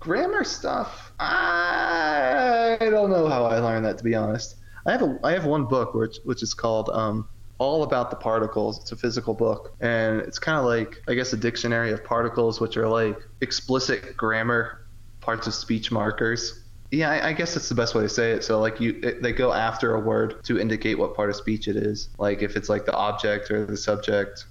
Grammar stuff, I don't know how I learned that, to be honest. I have a I have one book which which is called um, All About the Particles. It's a physical book, and it's kind of like I guess a dictionary of particles, which are like explicit grammar parts of speech markers. Yeah, I, I guess that's the best way to say it. So like you, it, they go after a word to indicate what part of speech it is. Like if it's like the object or the subject,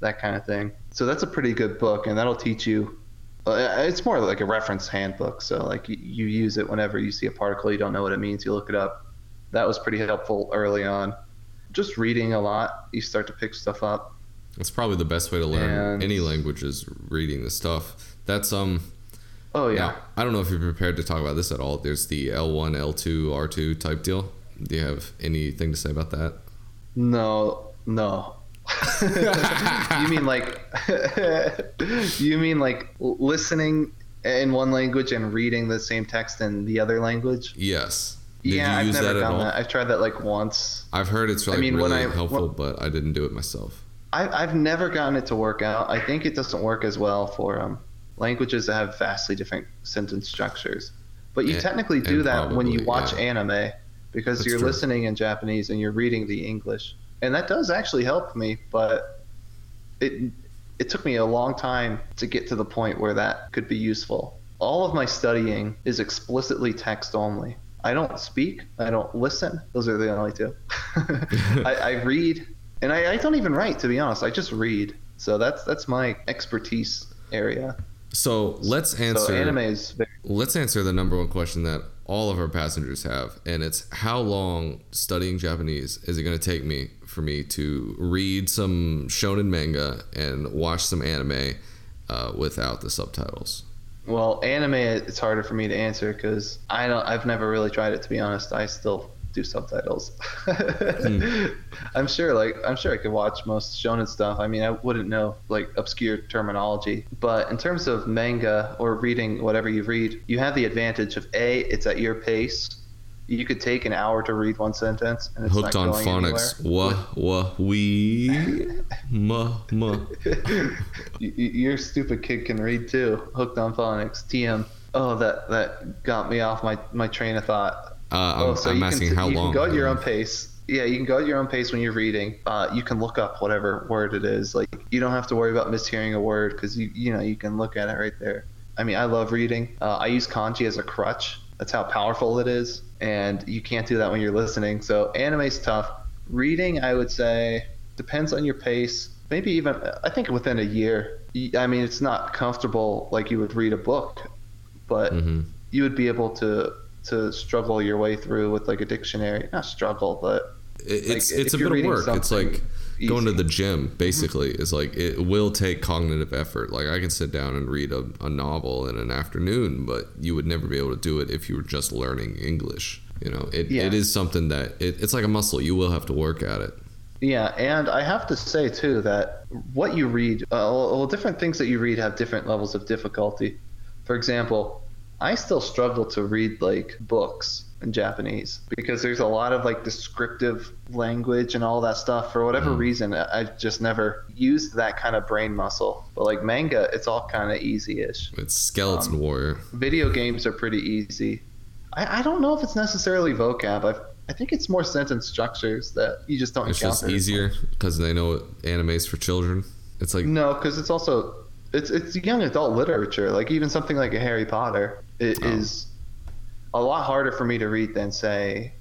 that kind of thing. So that's a pretty good book, and that'll teach you. Uh, it's more like a reference handbook. So like you, you use it whenever you see a particle you don't know what it means, you look it up. That was pretty helpful early on. Just reading a lot, you start to pick stuff up. That's probably the best way to learn And- any language is reading the stuff. That's um Oh yeah. Now, I don't know if you're prepared to talk about this at all. There's the L1, L2, R2 type deal. Do you have anything to say about that? No, no. (laughs) you mean like (laughs) you mean like listening in one language and reading the same text in the other language? Yes. Did yeah, you I've never that done that. I've tried that like once. I've heard it's like mean, when really I- helpful, when- but I didn't do it myself. I, I've never gotten it to work out. I think it doesn't work as well for um, languages that have vastly different sentence structures. But you And- technically do that when you watch yeah. anime because That's you're true. listening in Japanese and you're reading the English. And that does actually help me, but it it took me a long time to get to the point where that could be useful. All of my studying is explicitly text only. I don't speak. I don't listen. Those are the only two. (laughs) I, I read, and I, I don't even write. To be honest, I just read. So that's that's my expertise area. So let's answer. So anime is very, Let's answer the number one question that all of our passengers have, and it's how long studying Japanese is it going to take me for me to read some shonen manga and watch some anime uh, without the subtitles? well anime. It's harder for me to answer because I don't. I've never really tried it. To be honest, I still do subtitles. Hmm. (laughs) I'm sure, like I'm sure I could watch most shonen stuff. I mean, I wouldn't know like obscure terminology, but in terms of manga or reading whatever you read, you have the advantage of a it's at your pace. You could take an hour to read one sentence, and it's Hooked on phonics. anywhere. Wah, wah, wee. (laughs) Ma, ma. Your stupid kid can read too. Hooked on phonics. TM. Oh, that that got me off my my train of thought. Uh, I'm, Oh, so I'm you asking can, how you long. can go at your own pace. Yeah, you can go at your own pace when you're reading. Uh, you can look up whatever word it is. Like you don't have to worry about mishearing a word because you you know you can look at it right there. I mean, I love reading. Uh, I use kanji as a crutch. That's how powerful it is, and you can't do that when you're listening. So anime's tough. Reading, I would say, depends on your pace. Maybe even I think within a year. I mean, it's not comfortable like you would read a book, but hmm you would be able to to struggle your way through with like a dictionary. Not struggle, but it's Like, it's a bit of work. It's like going to the gym. Basically, it's like it will take cognitive effort. Like I can sit down and read a, a novel in an afternoon, but you would never be able to do it if you were just learning English. You know, it, Yeah. it is something that it, it's like a muscle. You will have to work at it. yeah. And I have to say too that what you read, uh, well, different things that you read have different levels of difficulty. For example, I still struggle to read like books in Japanese because there's a lot of like descriptive language and all that stuff. For whatever Mm. reason, I- I've just never used that kind of brain muscle. But like manga, it's all kind of easy-ish. It's Skeleton Um, Warrior. video games are pretty easy. I, I don't know if it's necessarily vocab. I, I think it's more sentence structures that you just don't It's encounter. just easier because they know anime's for children. It's like No, because it's also it's it's young adult literature. Like even something like a Harry Potter it Oh. is a lot harder for me to read than say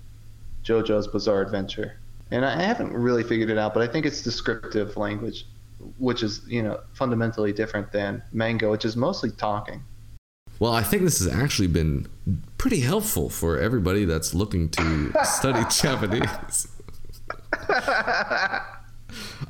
JoJo's Bizarre Adventure. And I haven't really figured it out, but I think it's descriptive language, which is you know fundamentally different than manga, which is mostly talking. Well, I think this has actually been pretty helpful for everybody that's looking to (laughs) study Japanese. (laughs)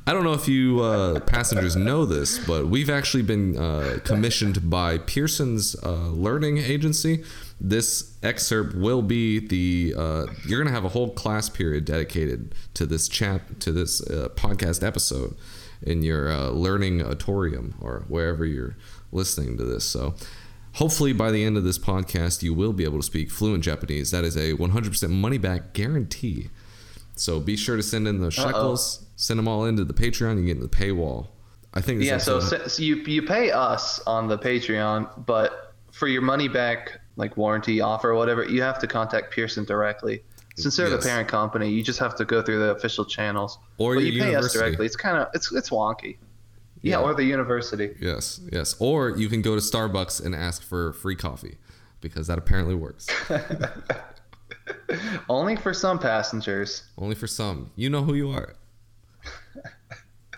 I don't know if you uh, passengers know this, but we've actually been uh, commissioned by Pearson's uh, learning agency. This excerpt will be the uh, you're gonna have a whole class period dedicated to this chat to this uh, podcast episode in your uh, learning auditorium or wherever you're listening to this. So hopefully by the end of this podcast you will be able to speak fluent Japanese. That is a 100% money back guarantee. So be sure to send in those shekels. Send them all into the Patreon. You get in the paywall. I think. Yeah, so, so you you pay us on the Patreon, but for your money back like warranty offer or whatever, you have to contact Pearson directly. Since they're Yes. the parent company, you just have to go through the official channels. Or but you pay us directly. It's kind of it's it's wonky. Yeah, Yeah. or the university. yes, yes. Or you can go to Starbucks and ask for free coffee because that apparently works. (laughs) Only for some passengers. Only for some. You know who you are.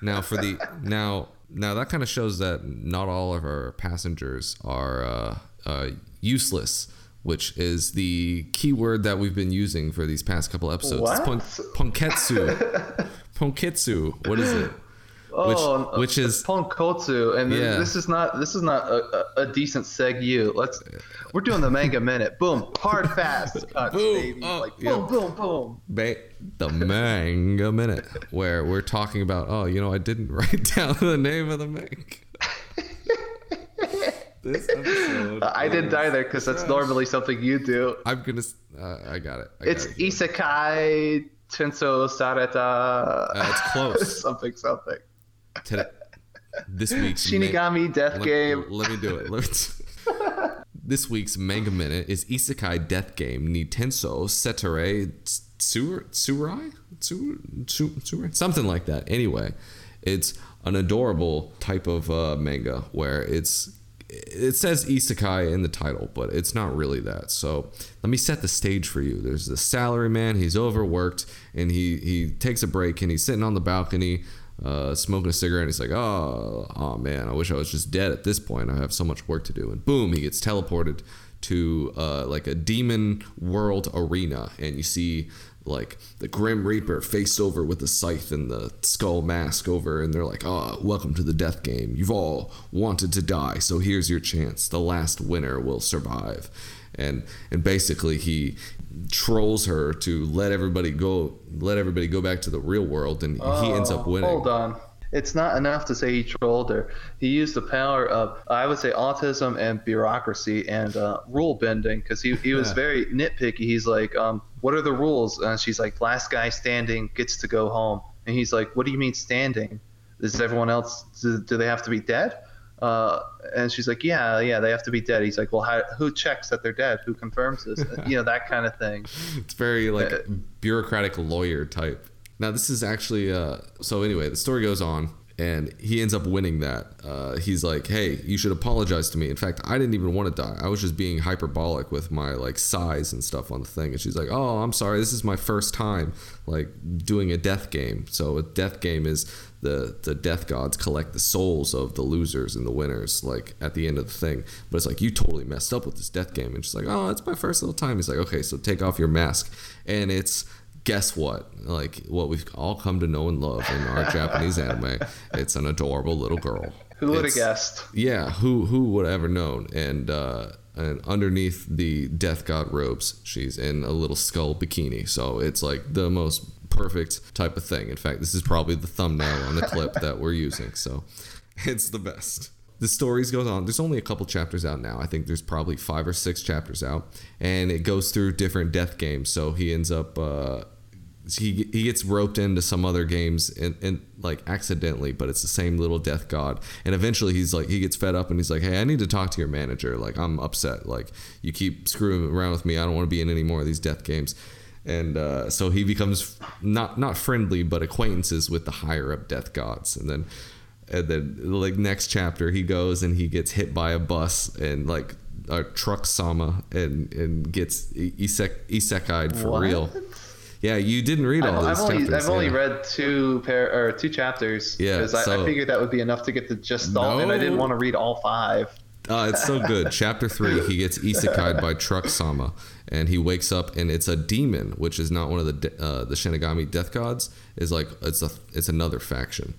Now for the now now that kind of shows that not all of our passengers are uh, uh, useless, which is the key word that we've been using for these past couple episodes. What? It's pon- ponketsu. (laughs) ponketsu. What is it? Oh, which is- Ponkotsu, and Yeah. this is not this is not a, a, a decent seg Let's we're doing the manga (laughs) minute. Boom, hard fast (laughs) cuts, Boom. baby. Oh, like yeah. boom, boom, boom. Ba- the manga minute, where we're talking about. Oh, you know, I didn't (laughs) write down the name of the manga. this episode. I didn't either because that's normally something you do. I'm gonna. s- Uh, I got it. I It's got it. Isekai Tenso Sareta. Uh, it's close. something, something. Today, this week's ma- Shinigami Death let, Game. Let me do it. Me- (laughs) this week's manga minute is Isekai Death Game Nitenso Setere Tsurai Tsurai Tsu- Tsu- Tsurai something like that. Anyway, it's an adorable type of uh, manga where it's it says isekai in the title, but it's not really that. So let me set the stage for you. There's the salary man. He's overworked, and he he takes a break, and he's sitting on the balcony, uh, smoking a cigarette. He's like, "Oh, oh man, I wish I was just dead at this point. I have so much work to do." And boom, he gets teleported to uh, like a demon world arena, and you see like the Grim Reaper faced over with the scythe and the skull mask over, and they're like, "Oh, welcome to the death game. You've all wanted to die, so here's your chance. The last winner will survive." And and basically he trolls her to let everybody go, let everybody go back to the real world, and he ends up Oh, winning. Hold on. It's not enough to say he trolled her. He used the power of, I would say, autism and bureaucracy and uh, rule bending because he, he was Yeah. very nitpicky. He's like, um, What are the rules? And she's like, Last guy standing gets to go home. And he's like, What do you mean standing? Is everyone else, do, do they have to be dead? Uh, and she's like, yeah, yeah, they have to be dead. He's like, well, how, who checks that they're dead? Who confirms this? (laughs) you know, that kind of thing. It's very like Uh, bureaucratic lawyer type. Now this is actually uh so anyway, the story goes on and he ends up winning that. Uh, he's like, "Hey, you should apologize to me." In fact, I didn't even want to die. I was just being hyperbolic with my like size and stuff on the thing. And she's like, "Oh, I'm sorry. This is my first time like doing a death game." So a death game is the the death gods collect the souls of the losers and the winners like at the end of the thing. But it's like you totally messed up with this death game. And she's like, "Oh, it's my first little time." He's like, "Okay, so take off your mask." And it's guess what? Like what we've all come to know and love in our (laughs) Japanese anime. It's an adorable little girl. Who would have guessed? Yeah, who who would have ever known? And uh, and underneath the death god robes, she's in a little skull bikini. So it's like the most perfect type of thing. In fact, this is probably the thumbnail on the clip that we're using. So (laughs) it's the best. The stories goes on. There's only a couple chapters out now. I think there's probably five or six chapters out, and it goes through different death games. So he ends up uh, he he gets roped into some other games and, and like accidentally, but it's the same little death god. And eventually he's like he gets fed up and he's like, Hey, I need to talk to your manager. Like I'm upset. Like you keep screwing around with me. I don't want to be in any more of these death games. And uh, so he becomes not not friendly, but acquaintances with the higher up death gods. And then and then like next chapter he goes and he gets hit by a bus and like a truck sama and and gets isek isekai'd for What? real. Yeah, you didn't read all I've, these I've only. I've only read two pair or two chapters. Yeah, because I, so- I figured that would be enough to get the gist off, and I didn't want to read all five. Uh, it's so good. Chapter three, he gets isekai'd by Truck Sama, and he wakes up, and it's a demon, which is not one of the de- uh, the Shinigami death gods. Is like it's a it's another faction,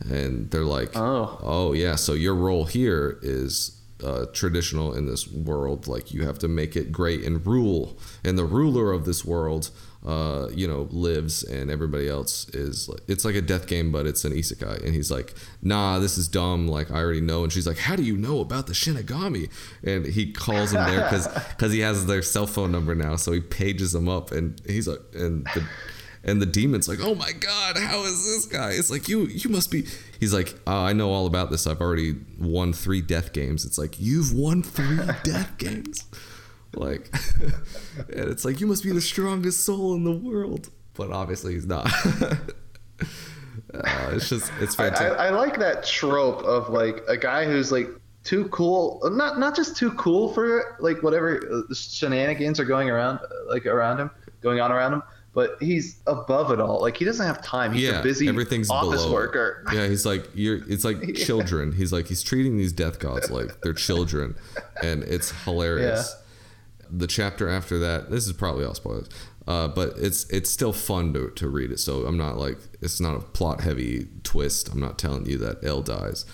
and they're like, Oh. oh yeah. So your role here is uh, traditional in this world. Like you have to make it great and rule, and the ruler of this world. Uh, you know, lives and everybody else is like, it's like a death game, but it's an isekai. And he's like, nah, this is dumb. Like, I already know. And she's like, how do you know about the Shinigami? And he calls him there because (laughs) he has their cell phone number now. So he pages them up and he's like, and the, and the demon's like, oh my God, how is this guy? It's like, you, you must be, he's like, oh, I know all about this. I've already won three death games. It's like, you've won three (laughs) death games? Like, (laughs) and it's like, you must be the strongest soul in the world. But obviously he's not. (laughs) uh, it's just, it's I, I, fantastic. I like that trope of like a guy who's like too cool, not not just too cool for like whatever uh, shenanigans are going around uh, like around him, going on around him. But he's above it all. Like he doesn't have time. He's yeah, a busy everything's office below. worker. (laughs) Yeah, he's like you're. It's like children. He's like he's treating these death gods like they're children, and it's hilarious. The chapter after that, this is probably all spoilers, uh, but it's it's still fun to, to read it. So I'm not like it's not a plot heavy twist. I'm not telling you that L dies.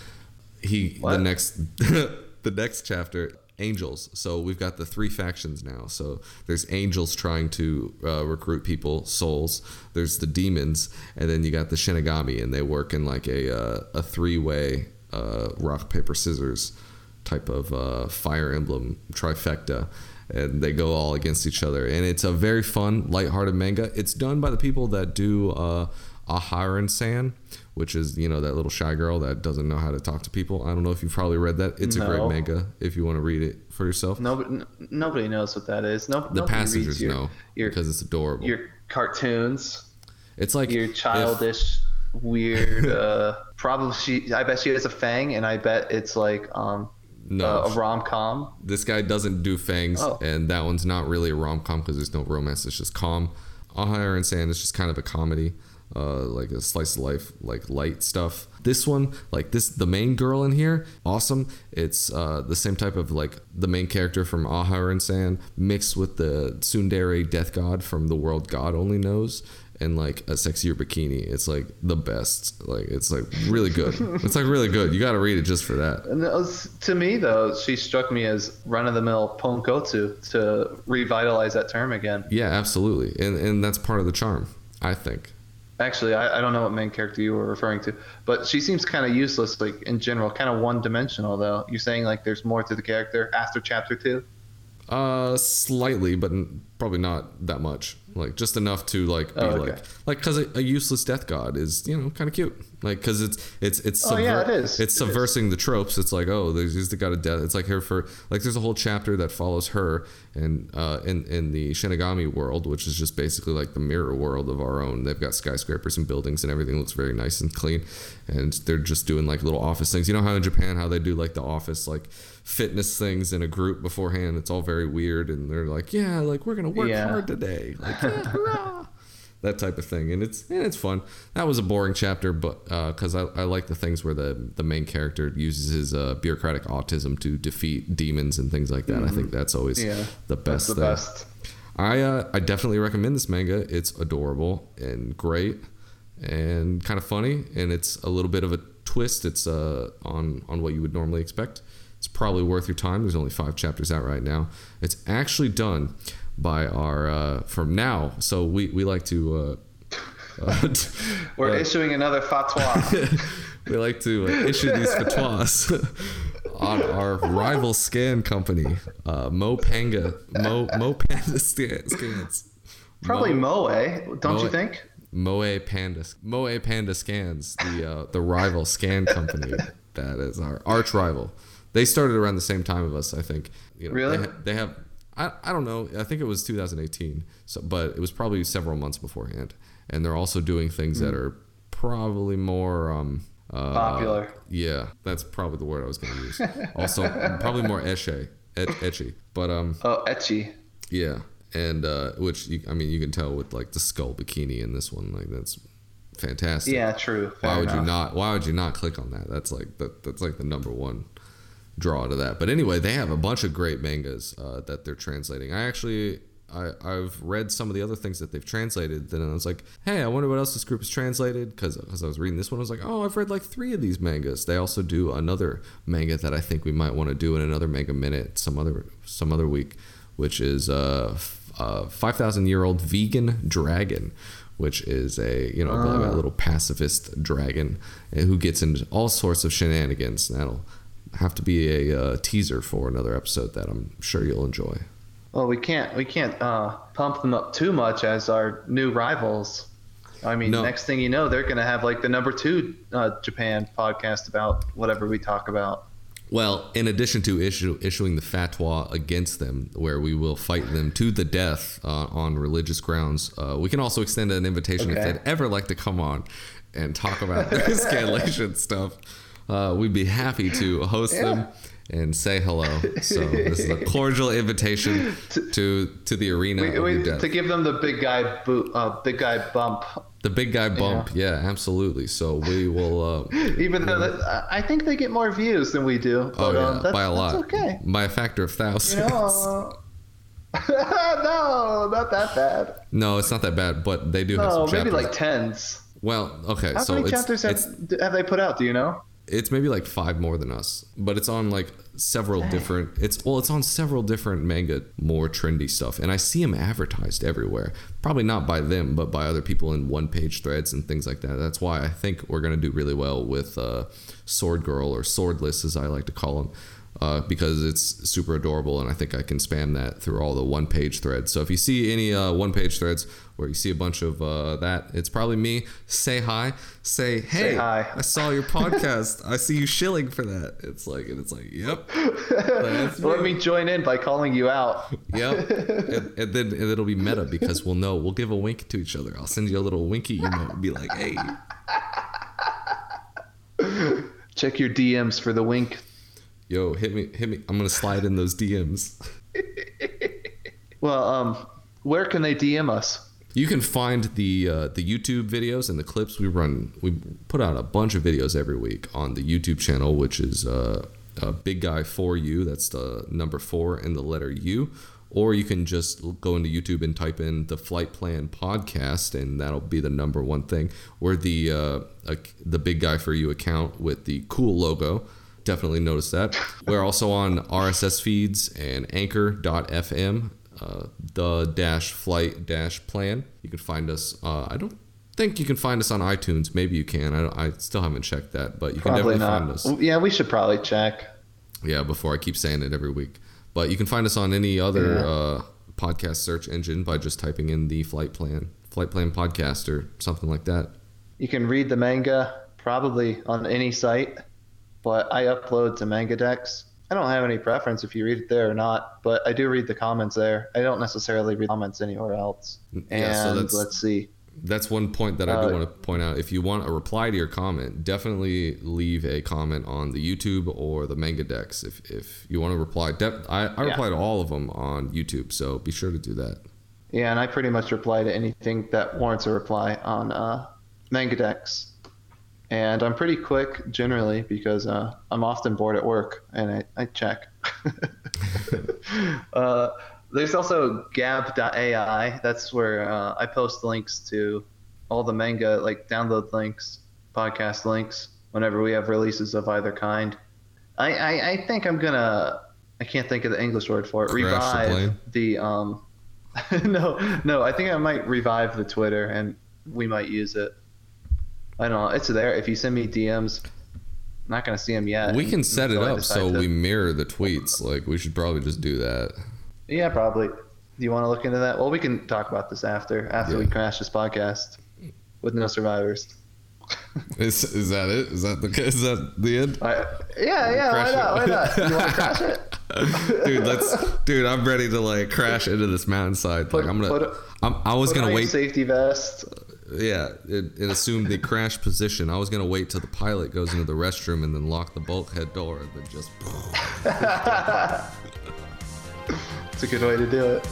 He the next (laughs) the next chapter angels so we've got the three factions now so there's angels trying to uh, recruit people souls there's the demons and then you got the shinigami and they work in like a uh, a three-way uh, rock paper scissors type of uh, fire emblem trifecta and they go all against each other and it's a very fun lighthearted manga it's done by the people that do uh, Aharen San, which is you know that little shy girl that doesn't know how to talk to people. I don't know if you've probably read that. It's a great manga if you want to read it for yourself. Nobody, n- nobody knows what that is. No, the passengers your, know your, because it's adorable. your cartoons, it's like your if- childish, weird. (laughs) uh, probably she. I bet she has a fang, and I bet it's like um no, uh, a rom com. this guy doesn't do fangs, Oh. and that one's not really a rom com because there's no romance. It's just calm. Aharen San is just kind of a comedy. Uh, like a slice of life, like light stuff. This one, like this, the main girl in here, awesome. It's uh, the same type of like the main character from Aharen San mixed with the tsundere death god from the world God only knows, and like a sexier bikini. It's like the best. Like it's like really good. (laughs) it's like really good. You got to read it just for that. And it was, to me, though, she struck me as run of the mill ponkotsu to revitalize that term again. Yeah, absolutely, and and that's part of the charm, I think. Actually, I, I don't know what main character you were referring to, but she seems kind of useless, like in general, kind of one dimensional, though. You're saying like there's more to the character after chapter two? Uh, slightly, but probably not that much. Like just enough to like be Oh, okay. like like because a, a useless death god is you know kind of cute, like because it's it's it's Oh, yeah, it is. it's It is. subversing the tropes. It's like oh there's the god of death. It's like here for like there's a whole chapter that follows her and uh in in the Shinigami world, which is just basically like the mirror world of our own. They've got skyscrapers and buildings and everything looks very nice and clean, and they're just doing like little office things. You know how in Japan how they do like the office like fitness things in a group beforehand. It's all very weird, and they're like, yeah, like we're gonna work Yeah. hard today, like (laughs) hurrah. that type of thing, and it's and it's fun. That was a boring chapter, but because I, I like the things where the the main character uses his uh, bureaucratic autism to defeat demons and things like that. I think that's always Mm-hmm. Yeah, the best the thing. best. I uh, I definitely recommend this manga. It's adorable and great and kind of funny, and it's a little bit of a twist. It's uh on on what you would normally expect. It's probably worth your time. There's only five chapters out right now. It's actually done by our uh, from now. So we we like to. Uh, uh, (laughs) We're issuing another fatwa. (laughs) we like to uh, issue these fatwas (laughs) on our rival scan company, uh, Mo Panga, Mo Mo Panda Scans. Probably Moe, don't Moe. you think? Moe Panda, Moe Panda Scans, the uh, the rival scan company that is our arch rival. They started around the same time of us, I think. You know, Really? They, ha- they have. I, I don't know. I think it was 2018. So, but it was probably several months beforehand. And they're also doing things that are probably more um, uh, Popular. Yeah, that's probably the word I was going to use. (laughs) also, probably more esche, et, ecchi. But um, Oh, ecchi. yeah, and uh, which you, I mean, you can tell with like the skull bikini in this one, like that's fantastic. Yeah, true. Why Fair would you not? Why would you not click on that? That's like that. That's like the number one draw to that. But anyway, they have a bunch of great mangas uh, that they're translating. I actually. I, I've read some of the other things that they've translated. Then I was like, hey, I wonder what else this group has translated. Because as I was reading this one, I was like, oh, I've read like three of these mangas. They also do another manga that I think we might want to do in another manga minute some other some other week, which is uh, uh, five thousand year old vegan dragon, which is a you know a little pacifist dragon uh, who gets into all sorts of shenanigans. That'll have to be a uh, teaser for another episode that I'm sure you'll enjoy. Well, we can't we can't uh, pump them up too much as our new rivals. I mean, No. next thing you know, they're gonna have like the number two uh, Japan podcast about whatever we talk about. Well, in addition to issue, issuing the fatwa against them, where we will fight them to the death uh, on religious grounds, uh, we can also extend an invitation if they'd ever like to come on and talk about (laughs) their (laughs) scanlation stuff. Uh, we'd be happy to host them and say hello. So this is a cordial invitation to to the arena We, we, to give them the big guy boot, uh, big guy bump. the big guy bump, yeah, absolutely. So we will. Uh, (laughs) Even though that, I think they get more views than we do. oh yeah, um, by a lot, That's okay. by a factor of thousands. You know. uh, (laughs) no, not that bad. No, it's not that bad, but they do have No, some maybe like tens. well, okay, How so many chapters have, it's have they put out? Do you know? It's maybe like five more than us, but it's on like several different. It's well, it's on several different manga, more trendy stuff, and I see them advertised everywhere. Probably not by them, but by other people in one-page threads and things like that. That's why I think we're gonna do really well with uh, Sword Girl or Swordless, as I like to call them. Uh, because it's super adorable, and I think I can spam that through all the one-page threads. So if you see any uh, one-page threads where you see a bunch of uh, that, it's probably me. Say hi. Say hey. Say hi. I saw your podcast. I see you shilling for that. It's like, and it's like, yep, Let me join in by calling you out. yep. (laughs) and, and then and it'll be meta because we'll know. We'll give a wink to each other. I'll send you a little winky emote and be like, hey, Check your DMs for the wink. Yo, hit me, hit me. I'm gonna slide in those DMs. Well, um, where can they DM us? You can find the uh, the YouTube videos and the clips we run. We put out a bunch of videos every week on the YouTube channel, which is uh, uh, Big Guy for You. That's the number four and the letter U. Or you can just go into YouTube and type in the Flight Plan podcast, and that'll be the number one thing. We're the uh, the Big Guy for You account with the cool logo. Definitely notice that. We're also on RSS feeds and Anchor.fm uh, the dash flight dash plan. You can find us. Uh, I don't think you can find us on iTunes. Maybe you can. I, I still haven't checked that, but you can definitely not. find us. Yeah, we should probably check. Yeah, before I keep saying it every week. But you can find us on any other Yeah. uh, podcast search engine by just typing in the flight plan, flight plan podcast, or something like that. You can read the manga probably on any site, but I upload to MangaDex. I don't have any preference if you read it there or not, but I do read the comments there. I don't necessarily read comments anywhere else. And Yeah, so let's see. That's one point that I do Uh, want to point out. If you want a reply to your comment, definitely leave a comment on the YouTube or the Manga Dex. If, if you want to reply, def- I, I Yeah. reply to all of them on YouTube, so be sure to do that. Yeah, and I pretty much reply to anything that warrants a reply on uh, MangaDex. And I'm pretty quick generally because uh, I'm often bored at work and I, I check. (laughs) uh, there's also gab.ai. That's where uh, I post links to all the manga, like download links, podcast links, whenever we have releases of either kind. I, I, I think I'm gonna. I can't think of the English word for it. Crash revive plane? the um. (laughs) no, no. I think I might revive the Twitter, and we might use it. I don't know. It's there. If you send me DMs, I'm not gonna see them yet. we can set it up so to- we mirror the tweets. Like, we should probably just do that. Yeah, probably. Do you want to look into that? Well, we can talk about this after after we crash this podcast with no survivors. (laughs) Is, is that it? Is that the is that the end? I, yeah, yeah. Why not? Why not? You want to crash it? (laughs) dude, let's dude. I'm ready to like crash into this mountainside. Like, I'm gonna. put- I'm, I was gonna wait. Safety vest. Yeah, it, it assumed the crash position. I was gonna wait till the pilot goes into the restroom and then lock the bulkhead door and then just. (laughs) It's a good way to do it.